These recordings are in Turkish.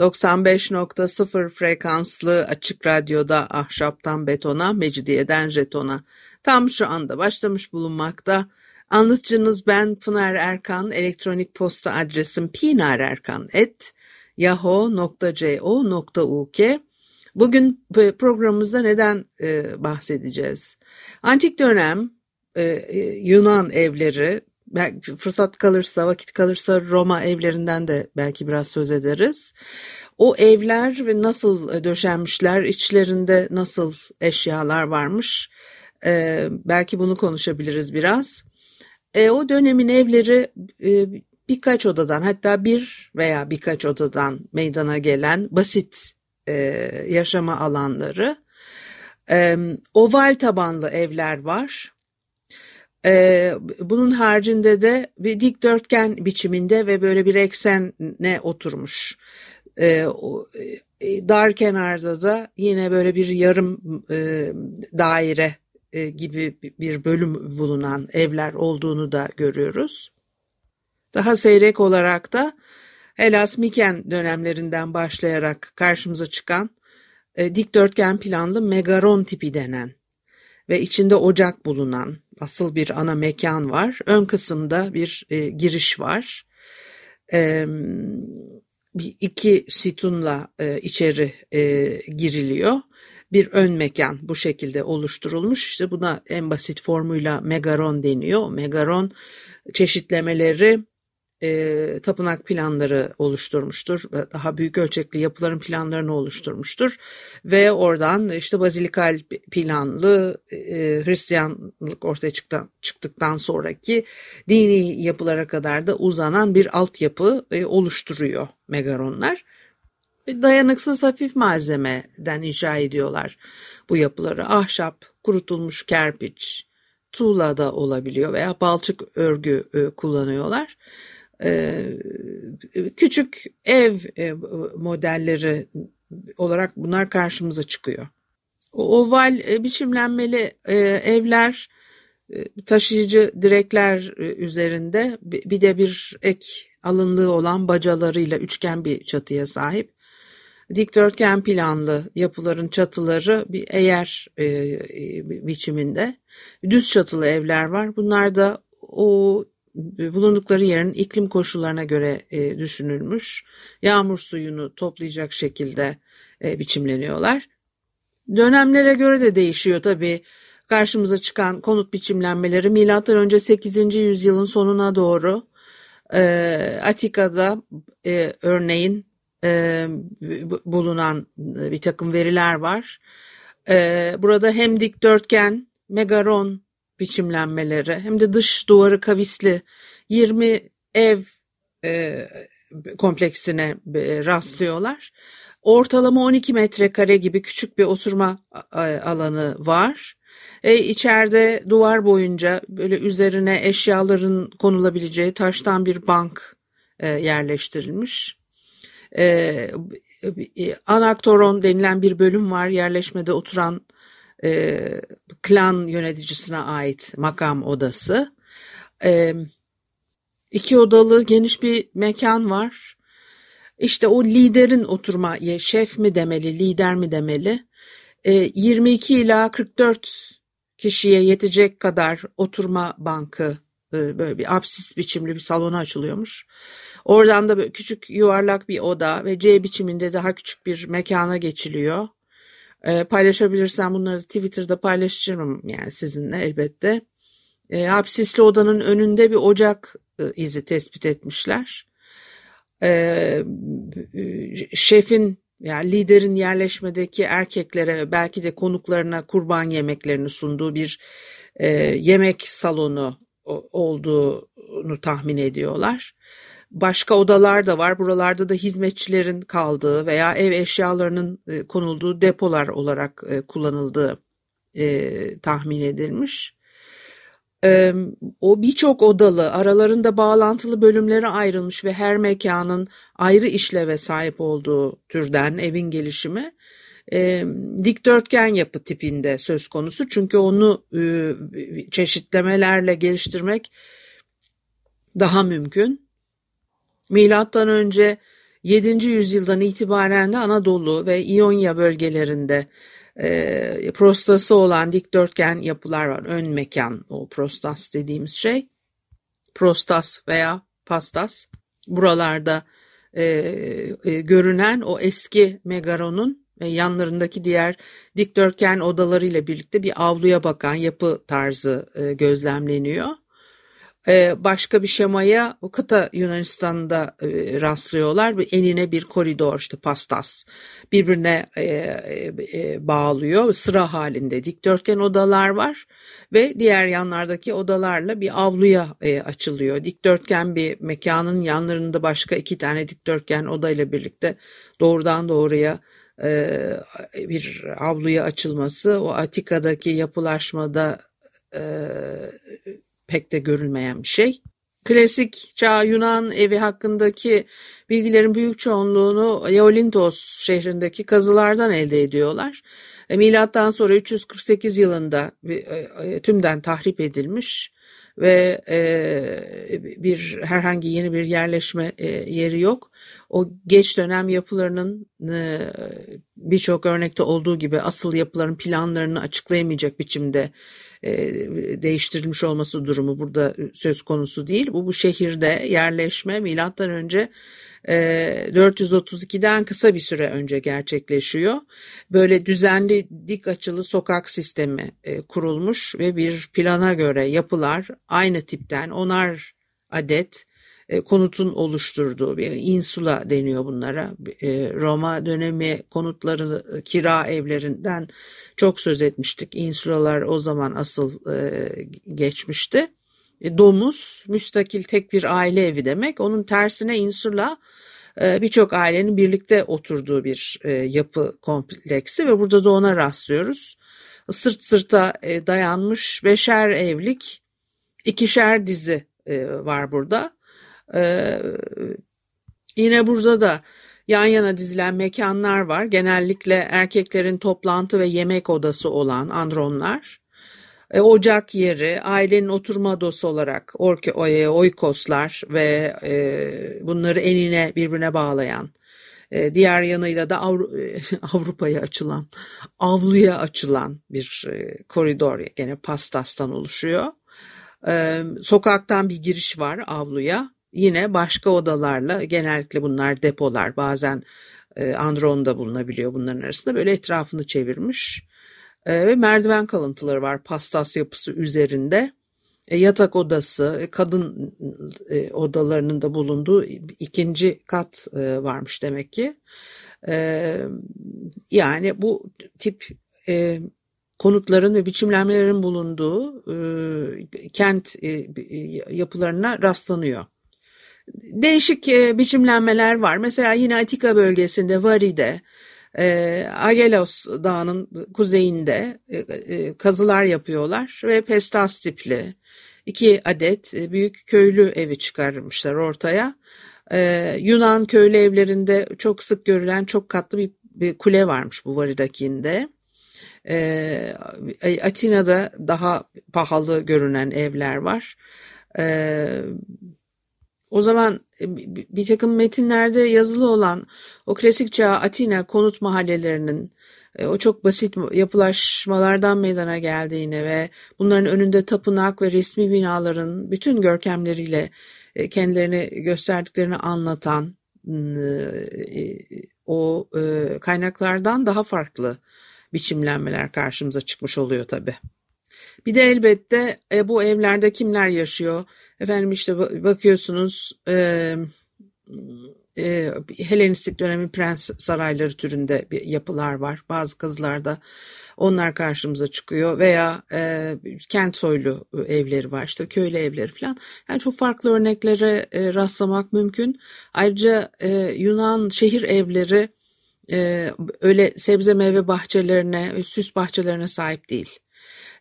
95.0 frekanslı açık radyoda ahşaptan betona, mecidiyeden jetona. Tam şu anda başlamış bulunmakta. Anlatıcınız ben Pınar Erkan. Elektronik posta adresim pinarerkan.yahoo.co.uk Bugün programımızda neden e, bahsedeceğiz? Antik dönem e, e, Yunan evleri, belki fırsat kalırsa, vakit kalırsa Roma evlerinden de belki biraz söz ederiz. O evler ve nasıl döşenmişler, içlerinde nasıl eşyalar varmış, e, belki bunu konuşabiliriz biraz. E, o dönemin evleri e, birkaç odadan hatta bir veya birkaç odadan meydana gelen basit e, yaşama alanları. E, oval tabanlı evler var. E, bunun haricinde de bir dikdörtgen biçiminde ve böyle bir eksene oturmuş. E, o, e, dar kenarda da yine böyle bir yarım e, daire e, gibi bir bölüm bulunan evler olduğunu da görüyoruz. Daha seyrek olarak da Helas Miken dönemlerinden başlayarak karşımıza çıkan e, dikdörtgen planlı megaron tipi denen ve içinde ocak bulunan asıl bir ana mekan var. Ön kısımda bir e, giriş var. E, iki sütunla e, içeri e, giriliyor. Bir ön mekan bu şekilde oluşturulmuş. İşte buna en basit formuyla megaron deniyor. Megaron çeşitlemeleri e, tapınak planları oluşturmuştur. Daha büyük ölçekli yapıların planlarını oluşturmuştur. Ve oradan işte bazilikal planlı e, Hristiyanlık ortaya çıktıktan, çıktıktan sonraki dini yapılara kadar da uzanan bir altyapı e, oluşturuyor megaronlar. Dayanıksız hafif malzemeden inşa ediyorlar bu yapıları. Ahşap, kurutulmuş kerpiç, tuğla da olabiliyor veya balçık örgü e, kullanıyorlar. Ee, küçük ev e, modelleri olarak bunlar karşımıza çıkıyor. Oval e, biçimlenmeli e, evler taşıyıcı direkler üzerinde bir de bir ek alındığı olan bacalarıyla üçgen bir çatıya sahip. Dikdörtgen planlı yapıların çatıları bir eğer biçiminde. Düz çatılı evler var. Bunlar da o bulundukları yerin iklim koşullarına göre e, düşünülmüş. Yağmur suyunu toplayacak şekilde e, biçimleniyorlar. Dönemlere göre de değişiyor tabii. Karşımıza çıkan konut biçimlenmeleri milattan önce 8. yüzyılın sonuna doğru e, Atika'da e, örneğin e, bulunan bir takım veriler var. E, burada hem dikdörtgen, megaron biçimlenmeleri hem de dış duvarı kavisli 20 ev e, kompleksine e, rastlıyorlar. Ortalama 12 metrekare gibi küçük bir oturma alanı var. E, içeride duvar boyunca böyle üzerine eşyaların konulabileceği taştan bir bank e, yerleştirilmiş. E, e, anaktoron denilen bir bölüm var yerleşmede oturan e, klan yöneticisine ait makam odası. E, iki odalı geniş bir mekan var. İşte o liderin oturma, şef mi demeli, lider mi demeli, e, 22 ila 44 kişiye yetecek kadar oturma bankı, e, böyle bir absis biçimli bir salona açılıyormuş. Oradan da küçük yuvarlak bir oda ve C biçiminde daha küçük bir mekana geçiliyor. E, paylaşabilirsem bunları da Twitter'da paylaşırım yani sizinle elbette. E, hapsisli odanın önünde bir ocak e, izi tespit etmişler. E, şefin yani liderin yerleşmedeki erkeklere belki de konuklarına kurban yemeklerini sunduğu bir e, yemek salonu olduğunu tahmin ediyorlar. Başka odalar da var. Buralarda da hizmetçilerin kaldığı veya ev eşyalarının e, konulduğu depolar olarak e, kullanıldığı e, tahmin edilmiş. O birçok odalı, aralarında bağlantılı bölümlere ayrılmış ve her mekanın ayrı işleve sahip olduğu türden evin gelişimi dikdörtgen yapı tipinde söz konusu. Çünkü onu çeşitlemelerle geliştirmek daha mümkün. Milattan önce 7. yüzyıldan itibaren de Anadolu ve İonya bölgelerinde e, prostası olan dikdörtgen yapılar var. Ön mekan o prostas dediğimiz şey. Prostas veya pastas. Buralarda e, e, görünen o eski megaronun ve yanlarındaki diğer dikdörtgen odalarıyla birlikte bir avluya bakan yapı tarzı e, gözlemleniyor. E, başka bir şemaya o kıta Yunanistan'da e, rastlıyorlar. Enine bir koridor işte pastas. Birbirine e, e, bağlıyor. Sıra halinde dikdörtgen odalar var ve diğer yanlardaki odalarla bir avluya açılıyor. Dikdörtgen bir mekanın yanlarında başka iki tane dikdörtgen odayla birlikte doğrudan doğruya bir avluya açılması o Atika'daki yapılaşmada pek de görülmeyen bir şey. Klasik çağ Yunan evi hakkındaki bilgilerin büyük çoğunluğunu Eolintos şehrindeki kazılardan elde ediyorlar. E, milattan sonra 348 yılında tümden tahrip edilmiş ve bir herhangi yeni bir yerleşme yeri yok. O geç dönem yapılarının birçok örnekte olduğu gibi asıl yapıların planlarını açıklayamayacak biçimde e, değiştirilmiş olması durumu burada söz konusu değil. Bu bu şehirde yerleşme milattan önce 432'den e, kısa bir süre önce gerçekleşiyor. Böyle düzenli dik açılı sokak sistemi e, kurulmuş ve bir plana göre yapılar aynı tipten onar adet e, konutun oluşturduğu bir insula deniyor bunlara. E, Roma dönemi konutları kira evlerinden çok söz etmiştik. İnsulalar o zaman asıl e, geçmişti. Domuz müstakil tek bir aile evi demek. Onun tersine insula birçok ailenin birlikte oturduğu bir yapı kompleksi ve burada da ona rastlıyoruz. Sırt sırta dayanmış beşer evlik ikişer dizi var burada. Ee, yine burada da yan yana dizilen mekanlar var. Genellikle erkeklerin toplantı ve yemek odası olan andronlar. E, ocak yeri, ailenin oturma odası olarak orke, oykoslar ve e, bunları enine birbirine bağlayan e, diğer yanıyla da Avru Avrupa'ya açılan, avluya açılan bir e, koridor gene pastastan oluşuyor. E, sokaktan bir giriş var avluya. Yine başka odalarla genellikle bunlar depolar bazen e, andronda bulunabiliyor bunların arasında böyle etrafını çevirmiş e, ve merdiven kalıntıları var pastas yapısı üzerinde. E, yatak odası, kadın odalarının da bulunduğu ikinci kat varmış demek ki. Yani bu tip konutların ve biçimlenmelerin bulunduğu kent yapılarına rastlanıyor değişik e, biçimlenmeler var. Mesela yine Atika bölgesinde Vari'de e, Agelos Dağı'nın kuzeyinde e, e, kazılar yapıyorlar ve pestas tipli iki adet e, büyük köylü evi çıkarmışlar ortaya. E, Yunan köylü evlerinde çok sık görülen çok katlı bir, bir kule varmış bu Vari'dakinde. E, Atina'da daha pahalı görünen evler var. E, o zaman e, bir takım metinlerde yazılı olan o klasik çağ Atina konut mahallelerinin e, o çok basit yapılaşmalardan meydana geldiğini ve bunların önünde tapınak ve resmi binaların bütün görkemleriyle e, kendilerini gösterdiklerini anlatan o kaynaklardan daha farklı biçimlenmeler karşımıza çıkmış oluyor tabii. Bir de elbette e, bu evlerde kimler yaşıyor? Efendim işte bakıyorsunuz e, e, Helenistik dönemin prens sarayları türünde bir yapılar var. Bazı kazılarda Onlar karşımıza çıkıyor veya e, kent soylu evleri var işte köylü evleri falan. Yani çok farklı örneklere e, rastlamak mümkün. Ayrıca e, Yunan şehir evleri e, öyle sebze meyve bahçelerine, süs bahçelerine sahip değil.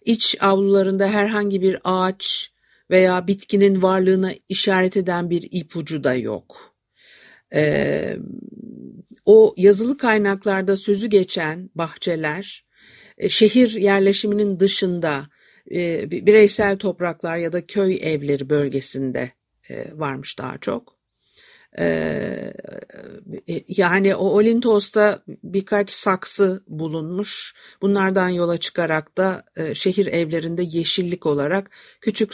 İç avlularında herhangi bir ağaç veya bitkinin varlığına işaret eden bir ipucu da yok. E, o yazılı kaynaklarda sözü geçen bahçeler e, şehir yerleşiminin dışında e, bireysel topraklar ya da köy evleri bölgesinde e, varmış daha çok. Yani o Olintos'ta birkaç saksı bulunmuş. Bunlardan yola çıkarak da şehir evlerinde yeşillik olarak küçük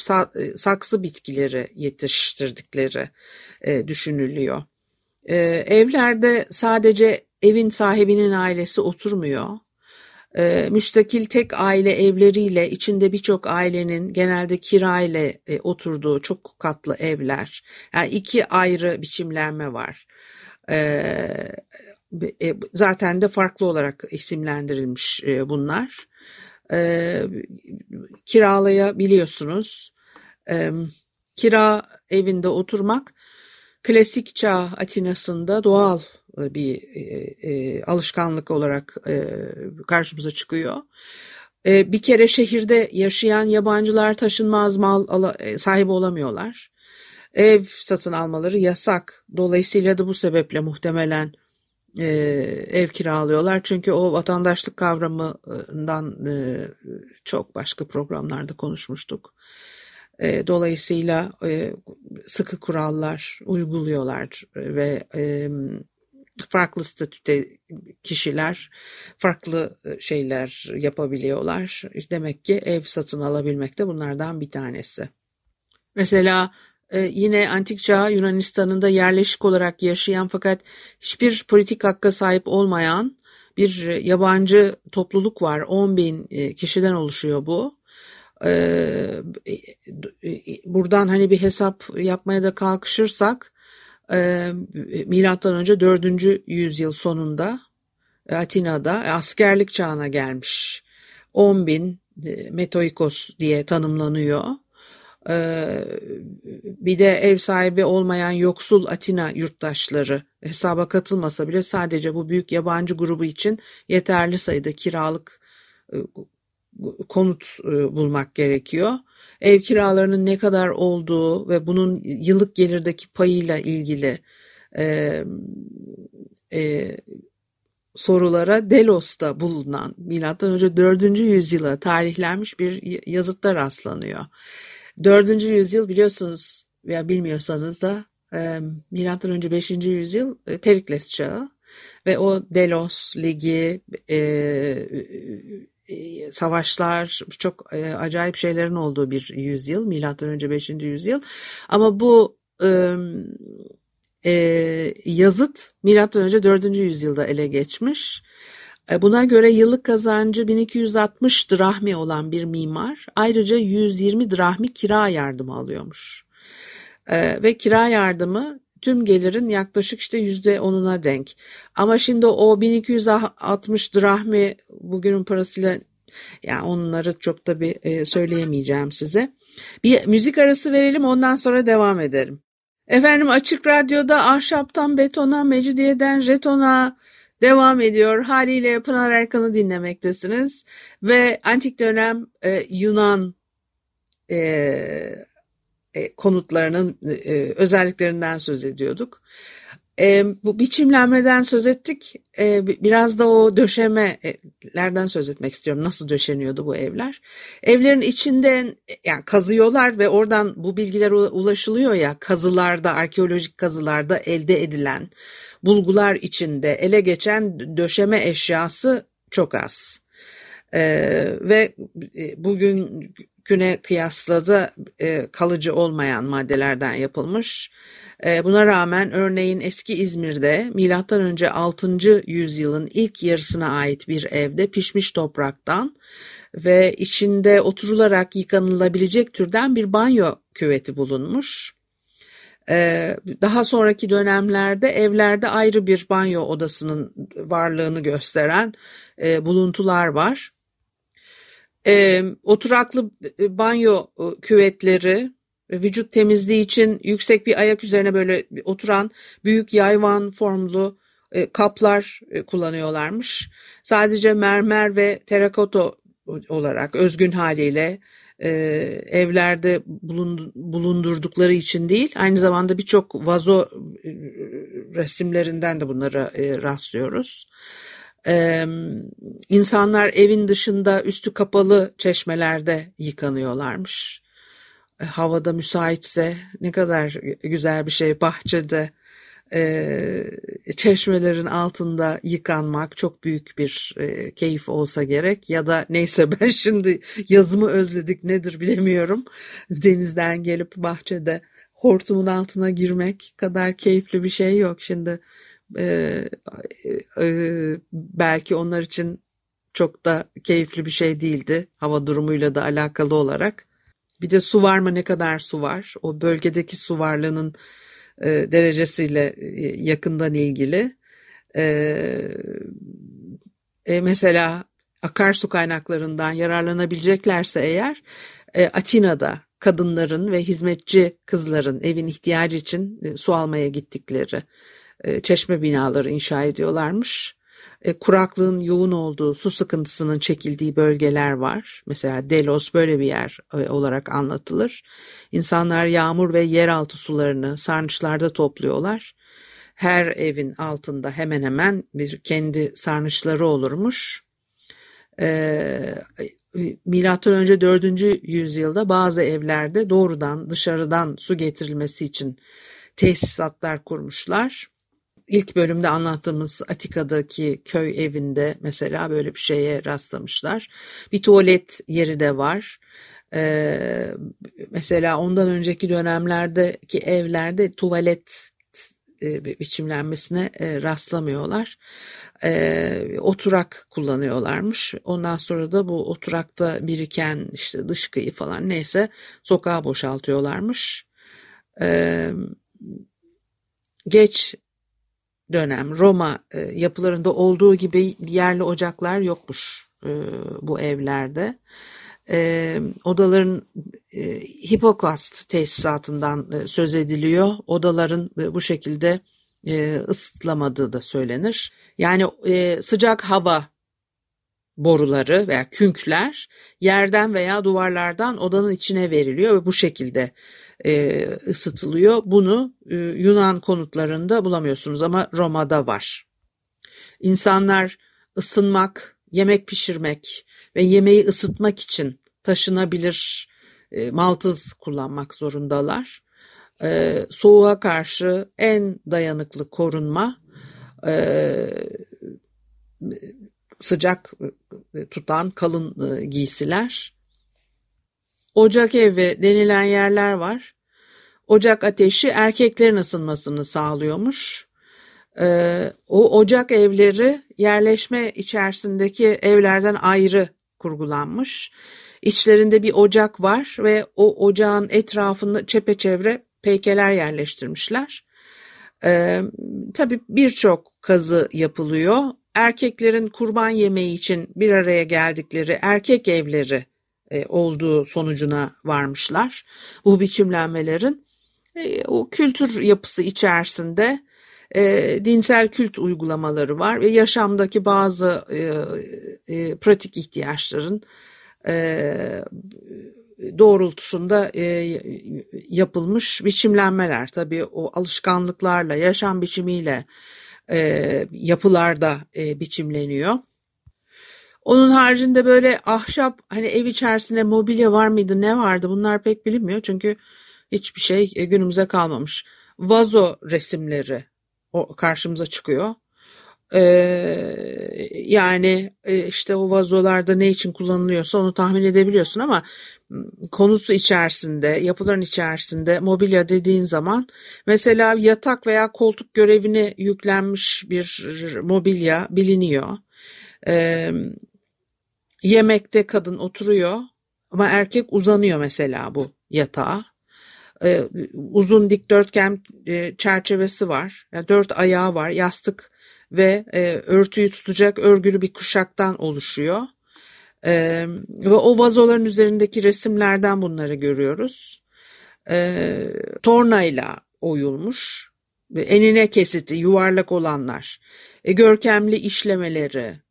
saksı bitkileri yetiştirdikleri düşünülüyor. Evlerde sadece evin sahibinin ailesi oturmuyor e, müstakil tek aile evleriyle içinde birçok ailenin genelde kira ile e, oturduğu çok katlı evler. Yani iki ayrı biçimlenme var. E, e, zaten de farklı olarak isimlendirilmiş e, bunlar. E, kiralayabiliyorsunuz. E, kira evinde oturmak klasik çağ Atina'sında doğal bir e, e, alışkanlık olarak e, karşımıza çıkıyor. E, bir kere şehirde yaşayan yabancılar taşınmaz mal ala, e, sahibi olamıyorlar. Ev satın almaları yasak. Dolayısıyla da bu sebeple muhtemelen e, ev kiralıyorlar. Çünkü o vatandaşlık kavramından e, çok başka programlarda konuşmuştuk. E, dolayısıyla e, sıkı kurallar uyguluyorlar ve e, farklı statüde kişiler farklı e, şeyler yapabiliyorlar. Demek ki ev satın alabilmek de bunlardan bir tanesi. Mesela e, yine antik çağ Yunanistan'ında yerleşik olarak yaşayan fakat hiçbir politik hakka sahip olmayan bir yabancı topluluk var. 10 bin e, kişiden oluşuyor bu. Buradan hani bir hesap yapmaya da kalkışırsak e, milattan önce 4. yüzyıl sonunda Atina'da askerlik çağına gelmiş 10 bin e, metoikos diye tanımlanıyor. E, bir de ev sahibi olmayan yoksul Atina yurttaşları hesaba katılmasa bile sadece bu büyük yabancı grubu için yeterli sayıda kiralık e, konut bulmak gerekiyor ev kiralarının ne kadar olduğu ve bunun yıllık gelirdeki payıyla ilgili e, e, sorulara Delos'ta bulunan M.Ö. 4. yüzyıla tarihlenmiş bir yazıtta rastlanıyor. 4. yüzyıl biliyorsunuz veya bilmiyorsanız da e, M.Ö. 5. yüzyıl e, Perikles çağı ve o Delos Ligi e, savaşlar, çok acayip şeylerin olduğu bir yüzyıl, milattan önce 5. yüzyıl. Ama bu yazıt milattan önce 4. yüzyılda ele geçmiş. Buna göre yıllık kazancı 1260 drahmi olan bir mimar ayrıca 120 drahmi kira yardımı alıyormuş. Ve kira yardımı tüm gelirin yaklaşık işte yüzde onuna denk. Ama şimdi o 1260 drahmi bugünün parasıyla yani onları çok da bir e, söyleyemeyeceğim size. Bir müzik arası verelim ondan sonra devam edelim. Efendim Açık Radyo'da ahşaptan betona, mecidiyeden jetona devam ediyor. Haliyle Pınar Erkan'ı dinlemektesiniz. Ve antik dönem e, Yunan e, e, konutlarının e, özelliklerinden söz ediyorduk. E, bu biçimlenmeden söz ettik. E, biraz da o döşemelerden söz etmek istiyorum. Nasıl döşeniyordu bu evler? Evlerin içinden yani kazıyorlar ve oradan bu bilgiler ulaşılıyor ya kazılarda, arkeolojik kazılarda elde edilen bulgular içinde ele geçen döşeme eşyası çok az. E, ve bugün güne kıyasla da e, kalıcı olmayan maddelerden yapılmış. E, buna rağmen örneğin eski İzmir'de milattan önce 6. yüzyılın ilk yarısına ait bir evde pişmiş topraktan ve içinde oturularak yıkanılabilecek türden bir banyo küveti bulunmuş. E, daha sonraki dönemlerde evlerde ayrı bir banyo odasının varlığını gösteren e, buluntular var. E, oturaklı banyo küvetleri, vücut temizliği için yüksek bir ayak üzerine böyle oturan büyük yayvan formlu e, kaplar e, kullanıyorlarmış. Sadece mermer ve terakoto olarak özgün haliyle e, evlerde bulundurdukları için değil aynı zamanda birçok vazo resimlerinden de bunlara rastlıyoruz. İnsanlar evin dışında üstü kapalı çeşmelerde yıkanıyorlarmış. Havada müsaitse ne kadar güzel bir şey bahçede. E, çeşmelerin altında yıkanmak çok büyük bir e, keyif olsa gerek ya da neyse ben şimdi yazımı özledik nedir bilemiyorum. Denizden gelip bahçede hortumun altına girmek kadar keyifli bir şey yok. Şimdi e, e, belki onlar için çok da keyifli bir şey değildi hava durumuyla da alakalı olarak. Bir de su var mı? Ne kadar su var? O bölgedeki su varlığının e, derecesiyle e, yakından ilgili. E, e, mesela akarsu kaynaklarından yararlanabileceklerse eğer e, Atina'da kadınların ve hizmetçi kızların evin ihtiyacı için e, su almaya gittikleri e, çeşme binaları inşa ediyorlarmış. E, kuraklığın yoğun olduğu, su sıkıntısının çekildiği bölgeler var. Mesela Delos böyle bir yer e, olarak anlatılır. İnsanlar yağmur ve yeraltı sularını sarnıçlarda topluyorlar. Her evin altında hemen hemen bir kendi sarnıçları olurmuş. Ee, Milattan önce 4. yüzyılda bazı evlerde doğrudan dışarıdan su getirilmesi için tesisatlar kurmuşlar ilk bölümde anlattığımız Atika'daki köy evinde mesela böyle bir şeye rastlamışlar. Bir tuvalet yeri de var. Ee, mesela ondan önceki dönemlerdeki evlerde tuvalet e, biçimlenmesine e, rastlamıyorlar. E, oturak kullanıyorlarmış. Ondan sonra da bu oturakta biriken işte dışkıyı falan neyse sokağa boşaltıyorlarmış. E, geç dönem Roma e, yapılarında olduğu gibi yerli ocaklar yokmuş e, bu evlerde. E, odaların Hipokast tesisatından söz ediliyor. Odaların bu şekilde ısıtlamadığı da söylenir. Yani sıcak hava boruları veya künkler yerden veya duvarlardan odanın içine veriliyor ve bu şekilde e, ısıtılıyor. Bunu e, Yunan konutlarında bulamıyorsunuz ama Roma'da var. İnsanlar ısınmak, yemek pişirmek ve yemeği ısıtmak için taşınabilir e, maltız kullanmak zorundalar. E, soğuğa karşı en dayanıklı korunma e, sıcak tutan kalın giysiler Ocak evi denilen yerler var. Ocak ateşi erkeklerin ısınmasını sağlıyormuş. Ee, o ocak evleri yerleşme içerisindeki evlerden ayrı kurgulanmış. İçlerinde bir ocak var ve o ocağın etrafında çepeçevre peykeler yerleştirmişler. Ee, tabii birçok kazı yapılıyor. Erkeklerin kurban yemeği için bir araya geldikleri erkek evleri olduğu sonucuna varmışlar. Bu biçimlenmelerin e, o kültür yapısı içerisinde e, dinsel kült uygulamaları var ve yaşamdaki bazı pratik ihtiyaçların doğrultusunda yapılmış biçimlenmeler. Tabii o alışkanlıklarla, yaşam biçimiyle yapılarda biçimleniyor. Onun haricinde böyle ahşap hani ev içerisinde mobilya var mıydı ne vardı bunlar pek bilinmiyor çünkü hiçbir şey e, günümüze kalmamış. Vazo resimleri o karşımıza çıkıyor. Ee, yani e, işte o vazolarda ne için kullanılıyorsa onu tahmin edebiliyorsun ama konusu içerisinde, yapıların içerisinde mobilya dediğin zaman mesela yatak veya koltuk görevini yüklenmiş bir mobilya biliniyor. Ee, Yemekte kadın oturuyor ama erkek uzanıyor mesela bu yatağa. Ee, uzun dikdörtgen e, çerçevesi var. Yani dört ayağı var. Yastık ve e, örtüyü tutacak örgülü bir kuşaktan oluşuyor. E, ve o vazoların üzerindeki resimlerden bunları görüyoruz. E, tornayla oyulmuş, enine kesiti, yuvarlak olanlar, e, görkemli işlemeleri,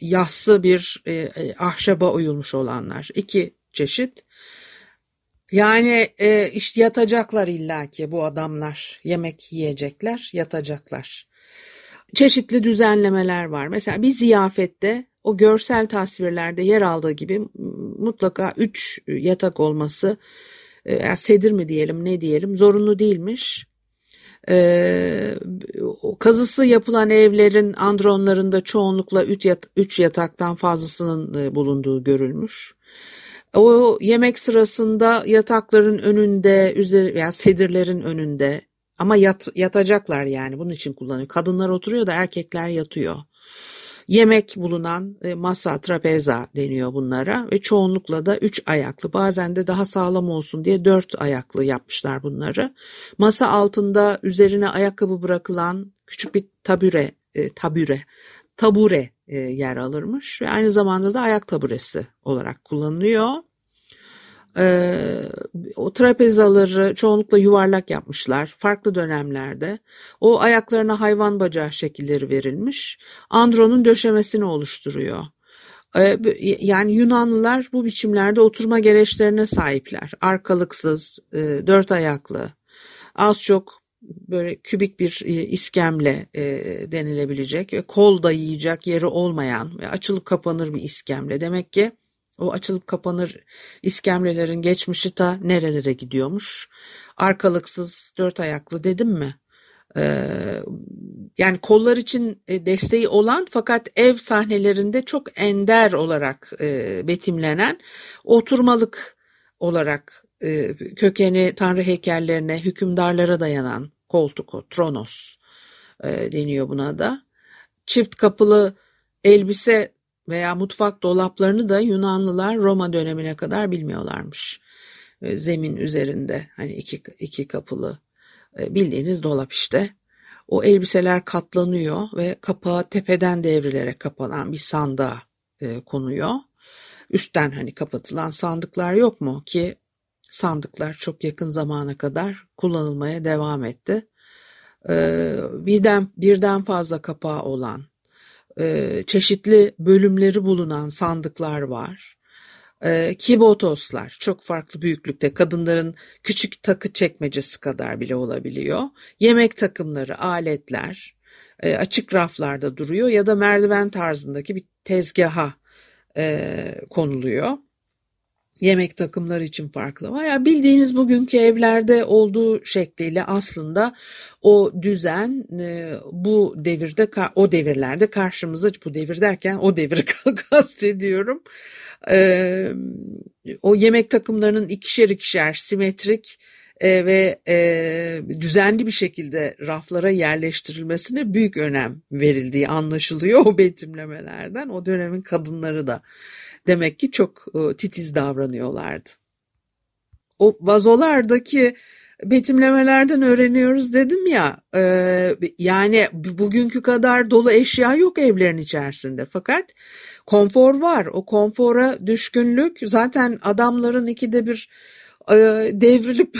yassı bir e, e, ahşaba oyulmuş olanlar. iki çeşit. Yani e, işte yatacaklar illaki bu adamlar. Yemek yiyecekler, yatacaklar. Çeşitli düzenlemeler var. Mesela bir ziyafette o görsel tasvirlerde yer aldığı gibi mutlaka üç yatak olması, e, sedir mi diyelim ne diyelim zorunlu değilmiş. E, kazısı yapılan evlerin andronlarında çoğunlukla üç, yat, üç yataktan fazlasının e, bulunduğu görülmüş. O yemek sırasında yatakların önünde, üzeri, yani sedirlerin önünde ama yat, yatacaklar yani bunun için kullanıyor. Kadınlar oturuyor da erkekler yatıyor. Yemek bulunan e, masa, trapeza deniyor bunlara ve çoğunlukla da üç ayaklı bazen de daha sağlam olsun diye dört ayaklı yapmışlar bunları. Masa altında üzerine ayakkabı bırakılan küçük bir tabure, e, tabure, tabure e, yer alırmış ve aynı zamanda da ayak taburesi olarak kullanılıyor. Ee, o trapezaları çoğunlukla yuvarlak yapmışlar farklı dönemlerde. O ayaklarına hayvan bacağı şekilleri verilmiş. Andronun döşemesini oluştururuyor. Ee, yani Yunanlılar bu biçimlerde oturma gereçlerine sahipler. Arkalıksız, e, dört ayaklı, az çok böyle kübik bir e, iskemle e, denilebilecek ve kol dayayacak yeri olmayan ve açılıp kapanır bir iskemle. Demek ki o açılıp kapanır iskemlelerin geçmişi ta nerelere gidiyormuş. Arkalıksız dört ayaklı dedim mi? Ee, yani kollar için e, desteği olan fakat ev sahnelerinde çok ender olarak e, betimlenen oturmalık olarak e, kökeni tanrı heykellerine, hükümdarlara dayanan koltuk o, tronos e, deniyor buna da. Çift kapılı elbise veya mutfak dolaplarını da Yunanlılar Roma dönemine kadar bilmiyorlarmış. E, zemin üzerinde hani iki, iki kapılı e, bildiğiniz dolap işte. O elbiseler katlanıyor ve kapağı tepeden devrilerek kapanan bir sandığa e, konuyor. Üstten hani kapatılan sandıklar yok mu ki sandıklar çok yakın zamana kadar kullanılmaya devam etti. Birden birden fazla kapağı olan e, çeşitli bölümleri bulunan sandıklar var. E, kibotoslar çok farklı büyüklükte kadınların küçük takı çekmecesi kadar bile olabiliyor. Yemek takımları, aletler e, açık raflarda duruyor ya da merdiven tarzındaki bir tezgaha e, konuluyor yemek takımları için farklı var. Ya bildiğiniz bugünkü evlerde olduğu şekliyle aslında o düzen e, bu devirde o devirlerde karşımıza bu devir derken o devri kastediyorum. E, o yemek takımlarının ikişer ikişer simetrik e, ve düzenli bir şekilde raflara yerleştirilmesine büyük önem verildiği anlaşılıyor o betimlemelerden. O dönemin kadınları da demek ki çok e, titiz davranıyorlardı. O vazolardaki betimlemelerden öğreniyoruz dedim ya e, yani bugünkü kadar dolu eşya yok evlerin içerisinde fakat konfor var o konfora düşkünlük zaten adamların ikide bir devrilip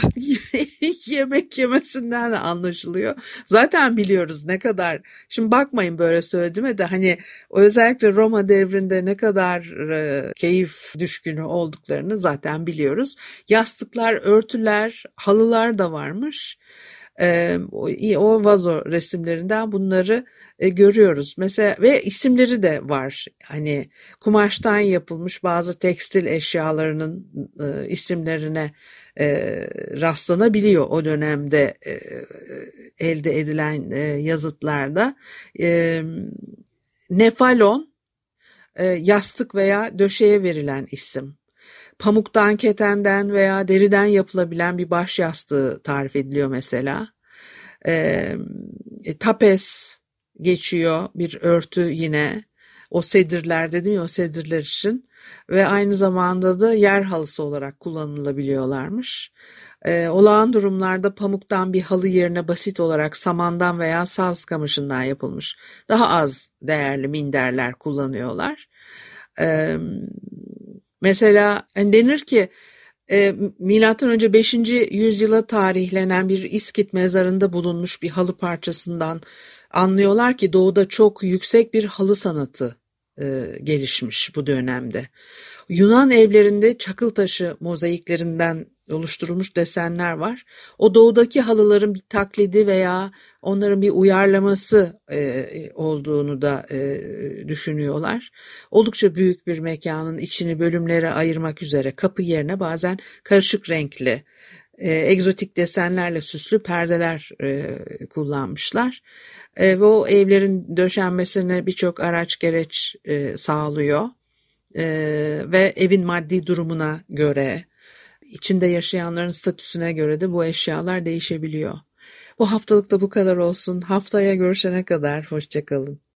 yemek yemesinden de anlaşılıyor. Zaten biliyoruz ne kadar, şimdi bakmayın böyle söylediğime de hani özellikle Roma devrinde ne kadar e, keyif düşkünü olduklarını zaten biliyoruz. Yastıklar, örtüler, halılar da varmış e, o vazo resimlerinden bunları e, görüyoruz. Mesela ve isimleri de var. Hani kumaştan yapılmış bazı tekstil eşyalarının e, isimlerine e, rastlanabiliyor o dönemde elde edilen yazıtlarda. Nefalon yastık veya döşeye verilen isim pamuktan, ketenden veya deriden yapılabilen bir baş yastığı tarif ediliyor mesela. E, tapes geçiyor bir örtü yine. O sedirler dedim ya o sedirler için ve aynı zamanda da yer halısı olarak kullanılabiliyorlarmış. E, olağan durumlarda pamuktan bir halı yerine basit olarak samandan veya saz kamışından yapılmış daha az değerli minderler kullanıyorlar. E, mesela yani denir ki e, milattan önce 5. yüzyıla tarihlenen bir İskit mezarında bulunmuş bir halı parçasından anlıyorlar ki doğuda çok yüksek bir halı sanatı e, gelişmiş bu dönemde. Yunan evlerinde çakıl taşı mozaiklerinden oluşturulmuş desenler var. O doğudaki halıların bir taklidi veya onların bir uyarlaması e, olduğunu da e, düşünüyorlar. Oldukça büyük bir mekanın içini bölümlere ayırmak üzere kapı yerine bazen karışık renkli, e, egzotik desenlerle süslü perdeler e, kullanmışlar. E, ve o evlerin döşenmesine birçok araç gereç e, sağlıyor. E, ve evin maddi durumuna göre içinde yaşayanların statüsüne göre de bu eşyalar değişebiliyor. Bu haftalık da bu kadar olsun. Haftaya görüşene kadar hoşçakalın.